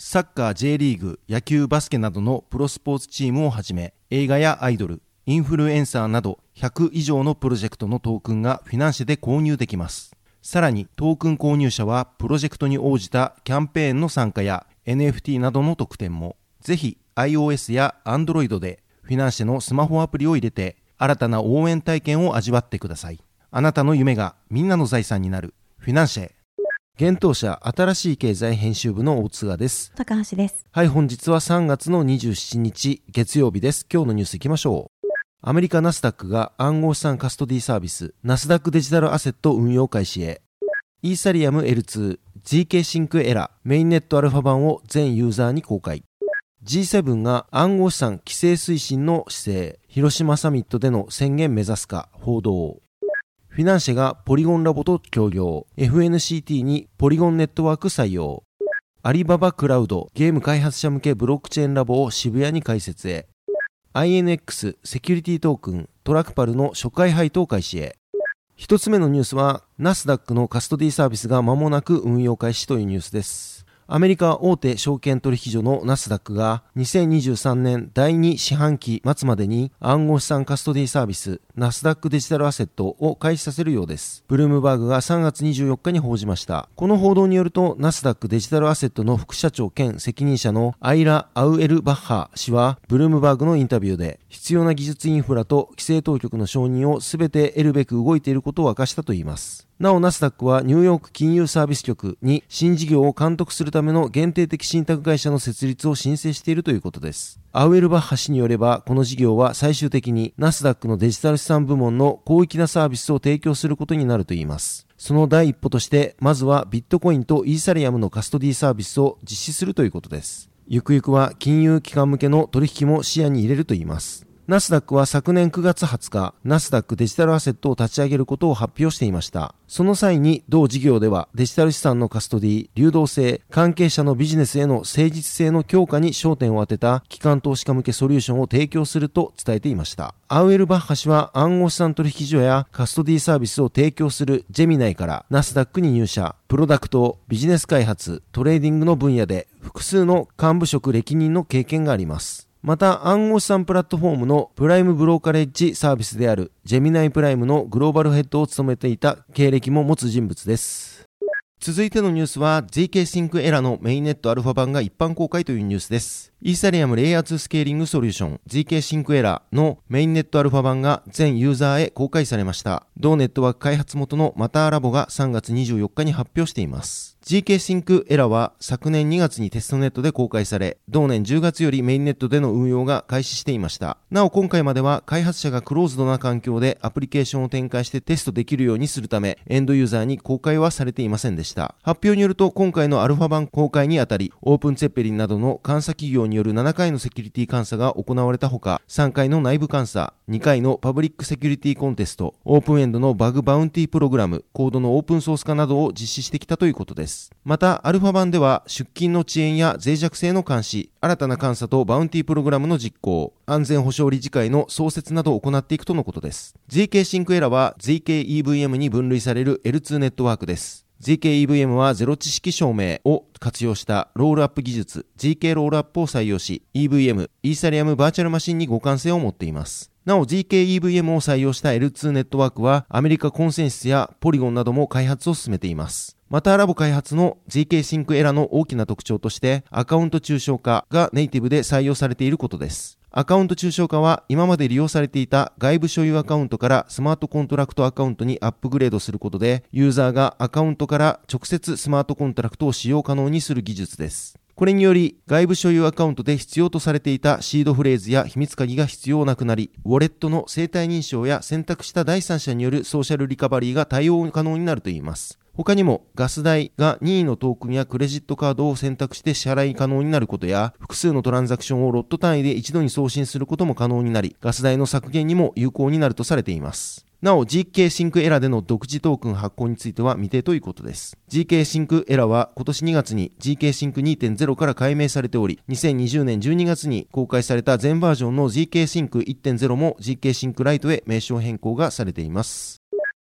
サッカー J リーグ野球バスケなどのプロスポーツチームをはじめ映画やアイドルインフルエンサーなど100以上のプロジェクトのトークンがフィナンシェで購入できます。さらにトークン購入者はプロジェクトに応じたキャンペーンの参加や NFT などの特典もぜひ iOS や Android でフィナンシェのスマホアプリを入れて新たな応援体験を味わってください。あなたの夢がみんなの財産になる。フィナンシェ。現当社新しい経済編集部の大津賀です。高橋です。はい、本日は3月の27日月曜日です。今日のニュース行きましょう。アメリカナスダックが暗号資産カストディサービス、ナスダックデジタルアセット運用開始へ。イーサリアム L2、 zkSync Era、メインネットアルファ版を全ユーザーに公開。G7 が暗号資産規制推進の姿勢、広島サミットでの宣言目指すか報道。 FiNANCiE がポリゴンラボと協業、FNCT にポリゴンネットワーク採用。アリババクラウドゲーム開発者向けブロックチェーンラボを渋谷に開設へ。INX セキュリティトークントラクパルの初回配当開始へ。一つ目のニュースは、ナスダックのカストディサービスが間もなく運用開始というニュースです。アメリカ大手証券取引所のナスダックが2023年第2四半期末までに暗号資産カストディサービスナスダックデジタルアセットを開始させるようです。ブルームバーグが3月24日に報じました。この報道によるとナスダックデジタルアセットの副社長兼責任者のアイラ・アウエルバッハ氏はブルームバーグのインタビューで必要な技術インフラと規制当局の承認を全て得るべく動いていることを明かしたといいます。なお、ナスダックはニューヨーク金融サービス局に新事業を監督するための限定的信託会社の設立を申請しているということです。アウエルバッハ氏によれば、この事業は最終的にナスダックのデジタル資産部門の広域なサービスを提供することになるといいます。その第一歩として、まずはビットコインとイーサリアムのカストディサービスを実施するということです。ゆくゆくは金融機関向けの取引も視野に入れるといいます。ナスダックは昨年9月20日、ナスダックデジタルアセットを立ち上げることを発表していました。その際に同事業ではデジタル資産のカストディ、流動性、関係者のビジネスへの誠実性の強化に焦点を当てた機関投資家向けソリューションを提供すると伝えていました。アウエルバッハ氏は暗号資産取引所やカストディサービスを提供するジェミナイからナスダックに入社、プロダクト、ビジネス開発、トレーディングの分野で複数の幹部職歴任の経験があります。また暗号資産プラットフォームのプライムブローカレッジサービスであるジェミナイプライムのグローバルヘッドを務めていた経歴も持つ人物です。続いてのニュースは ZK シンクエラのメインネットアルファ版が一般公開というニュースです。イーサリアムレイヤー2スケーリングソリューション ZK シンクエラのメインネットアルファ版が全ユーザーへ公開されました。同ネットワーク開発元のマターラボが3月24日に発表しています。GK シンクエラは昨年2月にテストネットで公開され、同年10月よりメインネットでの運用が開始していました。なお今回までは開発者がクローズドな環境でアプリケーションを展開してテストできるようにするため、エンドユーザーに公開はされていませんでした。発表によると今回のアルファ版公開にあたり、オープンツェッペリンなどの監査企業による7回のセキュリティ監査が行われたほか、3回の内部監査、2回のパブリックセキュリティコンテスト、オープンエンドのバグバウンティプログラム、コードのオープンソース化などを実施してきたということです。また、アルファ版では出金の遅延や脆弱性の監視、新たな監査とバウンティープログラムの実行、安全保障理事会の創設などを行っていくとのことです。ZK シンクエラは ZKEVM に分類される L2 ネットワークです。ZKEVM はゼロ知識証明を活用したロールアップ技術 ZK ロールアップを採用し EVM、イーサリアムバーチャルマシンに互換性を持っています。なお ZKEVM を採用した L2 ネットワークはアメリカコンセンシスやポリゴンなども開発を進めています。またラボ開発の ZK シンクエラの大きな特徴としてアカウント抽象化がネイティブで採用されていることです。アカウント抽象化は今まで利用されていた外部所有アカウントからスマートコントラクトアカウントにアップグレードすることで、ユーザーがアカウントから直接スマートコントラクトを使用可能にする技術です。これにより、外部所有アカウントで必要とされていたシードフレーズや秘密鍵が必要なくなり、ウォレットの生体認証や選択した第三者によるソーシャルリカバリーが対応可能になるといいます。他にもガス代が任意のトークンやクレジットカードを選択して支払い可能になることや、複数のトランザクションをロット単位で一度に送信することも可能になり、ガス代の削減にも有効になるとされています。なお、GK シンクエラでの独自トークン発行については未定ということです。GK シンクエラは今年2月に GK シンク2.0から改名されており、2020年12月に公開された全バージョンの GK シンク1.0も GK シンクライトへ名称変更がされています。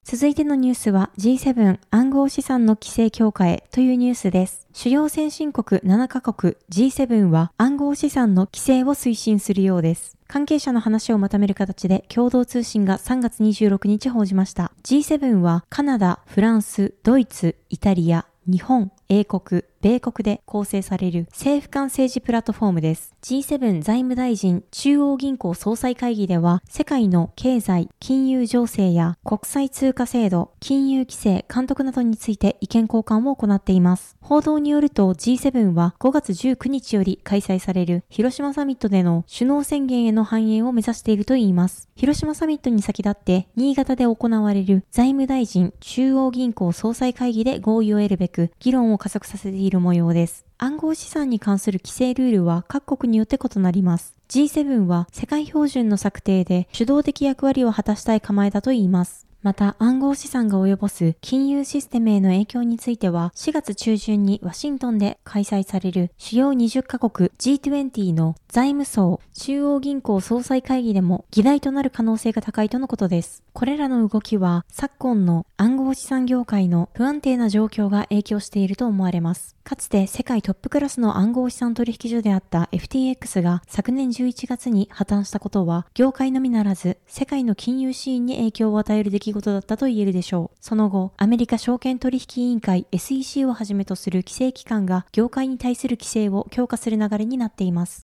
続いてのニュースは G7 暗号資産の規制強化へというニュースです。主要先進国7カ国 G7 は暗号資産の規制を推進するようです。関係者の話をまとめる形で共同通信が3月26日報じました。G7 はカナダ、フランス、ドイツ、イタリア、日本、英国、米国で構成される政府間政治プラットフォームです。G7 財務大臣中央銀行総裁会議では、世界の経済、金融情勢や国際通貨制度、金融規制、監督などについて意見交換を行っています。報道によると G7 は5月19日より開催される広島サミットでの首脳宣言への反映を目指しているといいます。広島サミットに先立って新潟で行われる財務大臣中央銀行総裁会議で合意を得るべく議論を加速させている模様です。暗号資産に関する規制ルールは各国によって異なります。G7 は世界標準の策定で主導的役割を果たしたい構えだといいます。また暗号資産が及ぼす金融システムへの影響については4月中旬にワシントンで開催される主要20カ国 G20 の財務省中央銀行総裁会議でも議題となる可能性が高いとのことです。これらの動きは昨今の暗号資産業界の不安定な状況が影響していると思われます。かつて世界トップクラスの暗号資産取引所であった FTX が昨年11月に破綻したことは業界のみならず世界の金融シーンに影響を与える出来事だったと言えるでしょう。その後、アメリカ証券取引委員会 SEC をはじめとする規制機関が業界に対する規制を強化する流れになっています。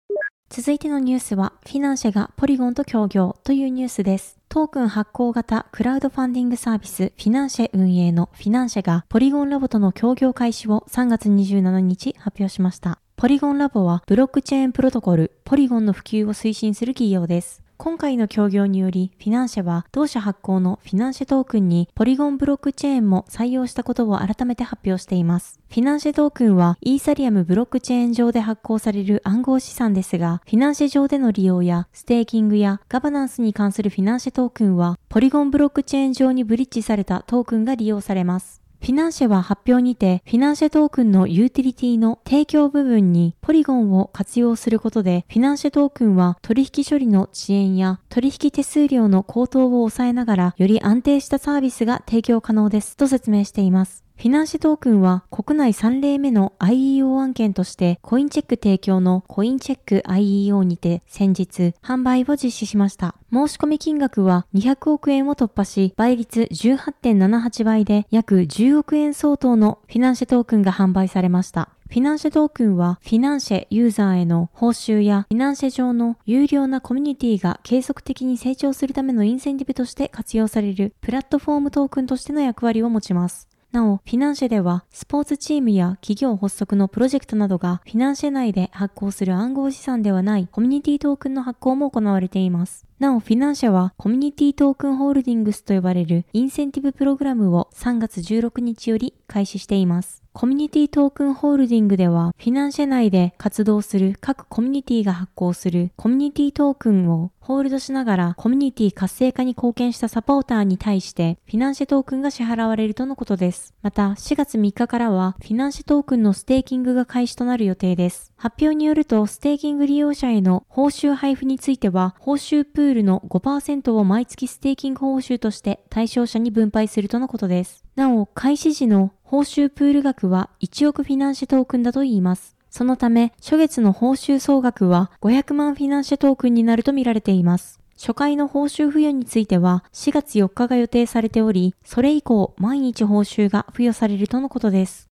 続いてのニュースは、フィナンシェがポリゴンと協業というニュースです。トークン発行型クラウドファンディングサービスフィナンシェ運営のフィナンシェがポリゴンラボとの協業開始を3月27日発表しました。ポリゴンラボはブロックチェーンプロトコルポリゴンの普及を推進する企業です。今回の協業により、フィナンシェは同社発行のフィナンシェトークンにポリゴンブロックチェーンも採用したことを改めて発表しています。フィナンシェトークンはイーサリアムブロックチェーン上で発行される暗号資産ですが、フィナンシェ上での利用やステーキングやガバナンスに関するフィナンシェトークンはポリゴンブロックチェーン上にブリッジされたトークンが利用されます。フィナンシェは発表にて、フィナンシェトークンのユーティリティの提供部分にポリゴンを活用することで、フィナンシェトークンは取引処理の遅延や取引手数料の高騰を抑えながら、より安定したサービスが提供可能ですと説明しています。フィナンシェトークンは国内3例目の IEO 案件としてコインチェック提供のコインチェック IEO にて先日販売を実施しました。申し込み金額は200億円を突破し倍率18.78倍で約10億円相当のフィナンシェトークンが販売されました。フィナンシェトークンはフィナンシェユーザーへの報酬やフィナンシェ上の優良なコミュニティが継続的に成長するためのインセンティブとして活用されるプラットフォームトークンとしての役割を持ちます。なお、フィナンシェでは、スポーツチームや企業発足のプロジェクトなどが、フィナンシェ内で発行する暗号資産ではないコミュニティトークンの発行も行われています。なお、フィナンシェは、コミュニティトークンホールディングスと呼ばれるインセンティブプログラムを3月16日より開始しています。コミュニティトークンホールディングでは、フィナンシェ内で活動する各コミュニティが発行するコミュニティトークンをホールドしながらコミュニティ活性化に貢献したサポーターに対してフィナンシェトークンが支払われるとのことです。また4月3日からはフィナンシェトークンのステーキングが開始となる予定です。発表によるとステーキング利用者への報酬配布については報酬プールの5%を毎月ステーキング報酬として対象者に分配するとのことです。なお、開始時の報酬プール額は1億フィナンシェトークンだといいます。そのため、初月の報酬総額は500万フィナンシェトークンになると見られています。初回の報酬付与については4月4日が予定されており、それ以降毎日報酬が付与されるとのことです。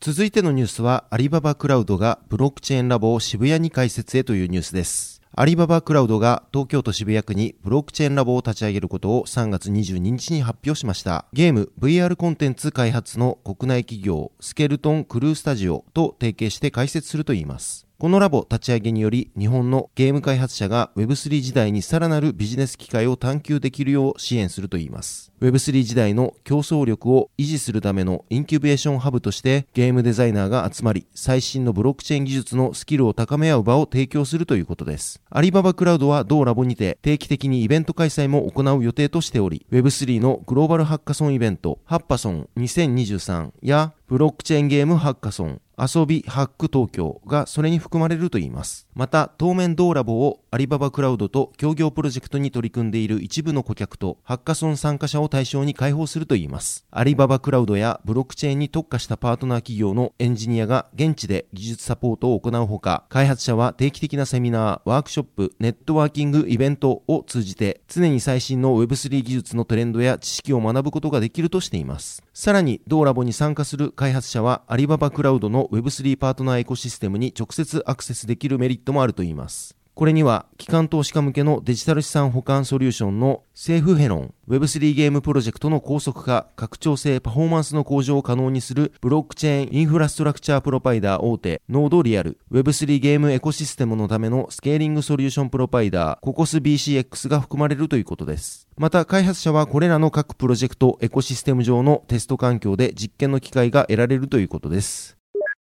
続いてのニュースはアリババクラウドがブロックチェーンラボを渋谷に開設へというニュースです。アリババクラウドが東京都渋谷区にブロックチェーンラボを立ち上げることを3月22日に発表しました。ゲーム VR コンテンツ開発の国内企業スケルトンクルースタジオと提携して開設するといいます。このラボ立ち上げにより日本のゲーム開発者が Web3 時代にさらなるビジネス機会を探求できるよう支援するといいます。Web3 時代の競争力を維持するためのインキュベーションハブとしてゲームデザイナーが集まり最新のブロックチェーン技術のスキルを高め合う場を提供するということです。アリババクラウドは同ラボにて定期的にイベント開催も行う予定としており Web3 のグローバルハッカソンイベントハッパソン2023やブロックチェーンゲームハッカソン遊びハック東京がそれに含まれるといいます。また、当面同ラボをアリババクラウドと協業プロジェクトに取り組んでいる一部の顧客とハッカソン参加者を対象に開放するといいます。アリババクラウドやブロックチェーンに特化したパートナー企業のエンジニアが現地で技術サポートを行うほか、開発者は定期的なセミナー、ワークショップ、ネットワーキングイベントを通じて常に最新の Web3 技術のトレンドや知識を学ぶことができるとしています。さらに、同ラボに参加する開発者はアリババクラウドの Web3 パートナーナーエコシステムに直接アクセスできるメリットもあるといいます。これには、機関投資家向けのデジタル資産保管ソリューションの Safeheron、 Web3 ゲームプロジェクトの高速化、拡張性、パフォーマンスの向上を可能にするブロックチェーンインフラストラクチャープロバイダー大手 NodeReal、 Web3 ゲームエコシステムのためのスケーリングソリューションプロバイダーココス BCX が含まれるということです。また開発者はこれらの各プロジェクトエコシステム上のテスト環境で実験の機会が得られるということです。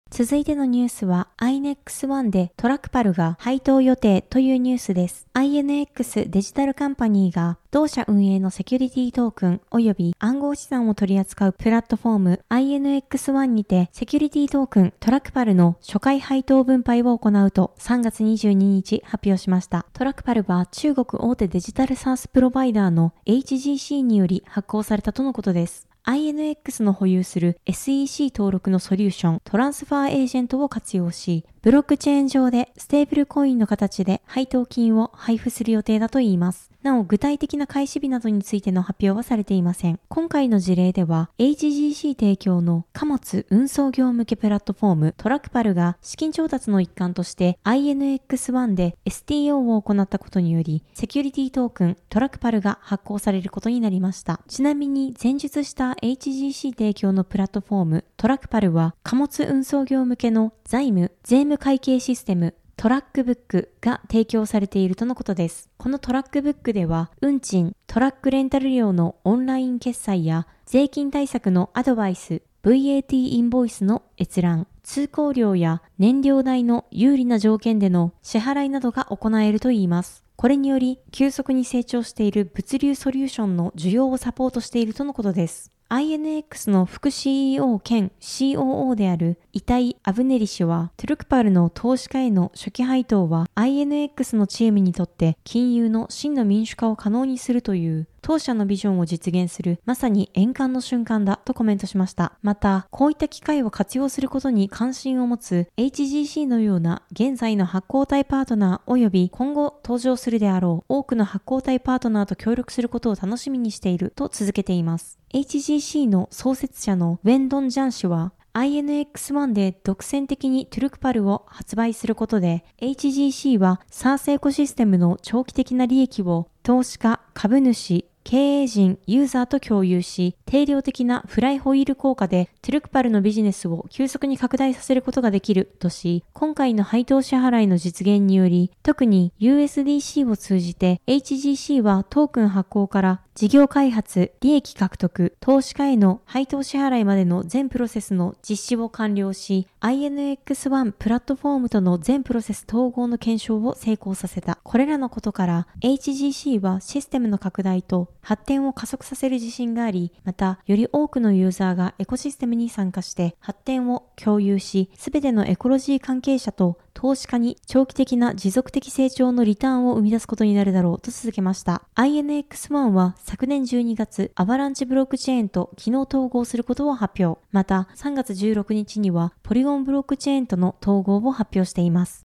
続いてのニュースは INX1 でトラクパルが配当予定というニュースです。INX デジタルカンパニーが同社運営のセキュリティトークン及び暗号資産を取り扱うプラットフォーム INX1 にてセキュリティトークントラクパルの初回配当分配を行うと3月22日発表しました。トラクパルは中国大手デジタル SaaS プロバイダーの HGC により発行されたとのことです。INX の保有する SEC 登録のソリューショントランスファーエージェントを活用し、ブロックチェーン上でステーブルコインの形で配当金を配布する予定だといいます。なお、具体的な開始日などについての発表はされていません。今回の事例では、HGC 提供の貨物運送業向けプラットフォームトラクパルが資金調達の一環として INX1 で STO を行ったことにより、セキュリティトークントラクパルが発行されることになりました。ちなみに、前述した HGC 提供のプラットフォームトラクパルは貨物運送業向けの財務、税務会計システム、トラックブックが提供されているとのことです。このトラックブックでは、運賃、トラックレンタル料のオンライン決済や税金対策のアドバイス、VAT インボイスの閲覧、通行料や燃料代の有利な条件での支払いなどが行えるといいます。これにより、急速に成長している物流ソリューションの需要をサポートしているとのことです。INX の副 CEO 兼 COO であるイタイ・アブネリ氏は、トゥルクパルの投資家への初期配当は INX のチームにとって金融の真の民主化を可能にするという当社のビジョンを実現するまさに円環の瞬間だとコメントしました。また、こういった機会を活用することに関心を持つ HGC のような現在の発行体パートナー及び今後登場するであろう多くの発行体パートナーと協力することを楽しみにしていると続けています。HGC の創設者のウェンドン・ジャン氏は INX1 で独占的にトゥルクパルを発売することで HGC は SARS エコシステムの長期的な利益を投資家、株主、経営陣、ユーザーと共有し、定量的なフライホイール効果でトゥルクパルのビジネスを急速に拡大させることができるとし、今回の配当支払いの実現により、特に USDC を通じて HGC はトークン発行から事業開発、利益獲得、投資家への配当支払いまでの全プロセスの実施を完了し、INX1 プラットフォームとの全プロセス統合の検証を成功させた。これらのことから HGC はシステムの拡大と発展を加速させる自信があり、また、より多くのユーザーがエコシステムに参加して発展を共有し、すべてのエコロジー関係者と投資家に長期的な持続的成長のリターンを生み出すことになるだろうと続けました。INX1 は昨年12月、アバランチブロックチェーンと機能統合することを発表。また、3月16日にはポリゴンブロックチェーンとの統合を発表しています。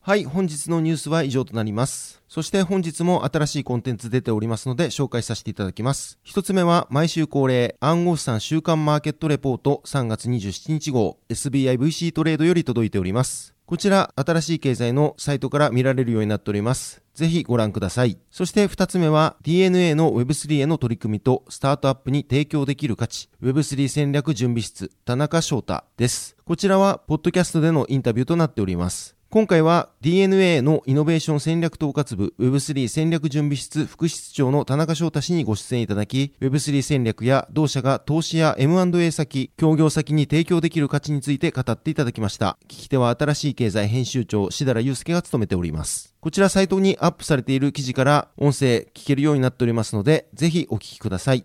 はい、本日のニュースは以上となります。そして本日も新しいコンテンツ出ておりますので紹介させていただきます。一つ目は毎週恒例暗号資産週間マーケットレポート3月27日号 SBIVC トレードより届いております。こちら、新しい経済のサイトから見られるようになっております。ぜひご覧ください。そして二つ目は DNA の Web3 への取り組みとスタートアップに提供できる価値 Web3 戦略準備室田中翔太です。こちらはポッドキャストでのインタビューとなっております。今回は DNA のイノベーション戦略統括部 Web3 戦略準備室副室長の田中翔太氏にご出演いただき Web3 戦略や同社が投資や M&A 先、協業先に提供できる価値について語っていただきました。聞き手は新しい経済編集長志田祐介が務めております。こちらサイトにアップされている記事から音声聞けるようになっておりますので、ぜひお聞きください。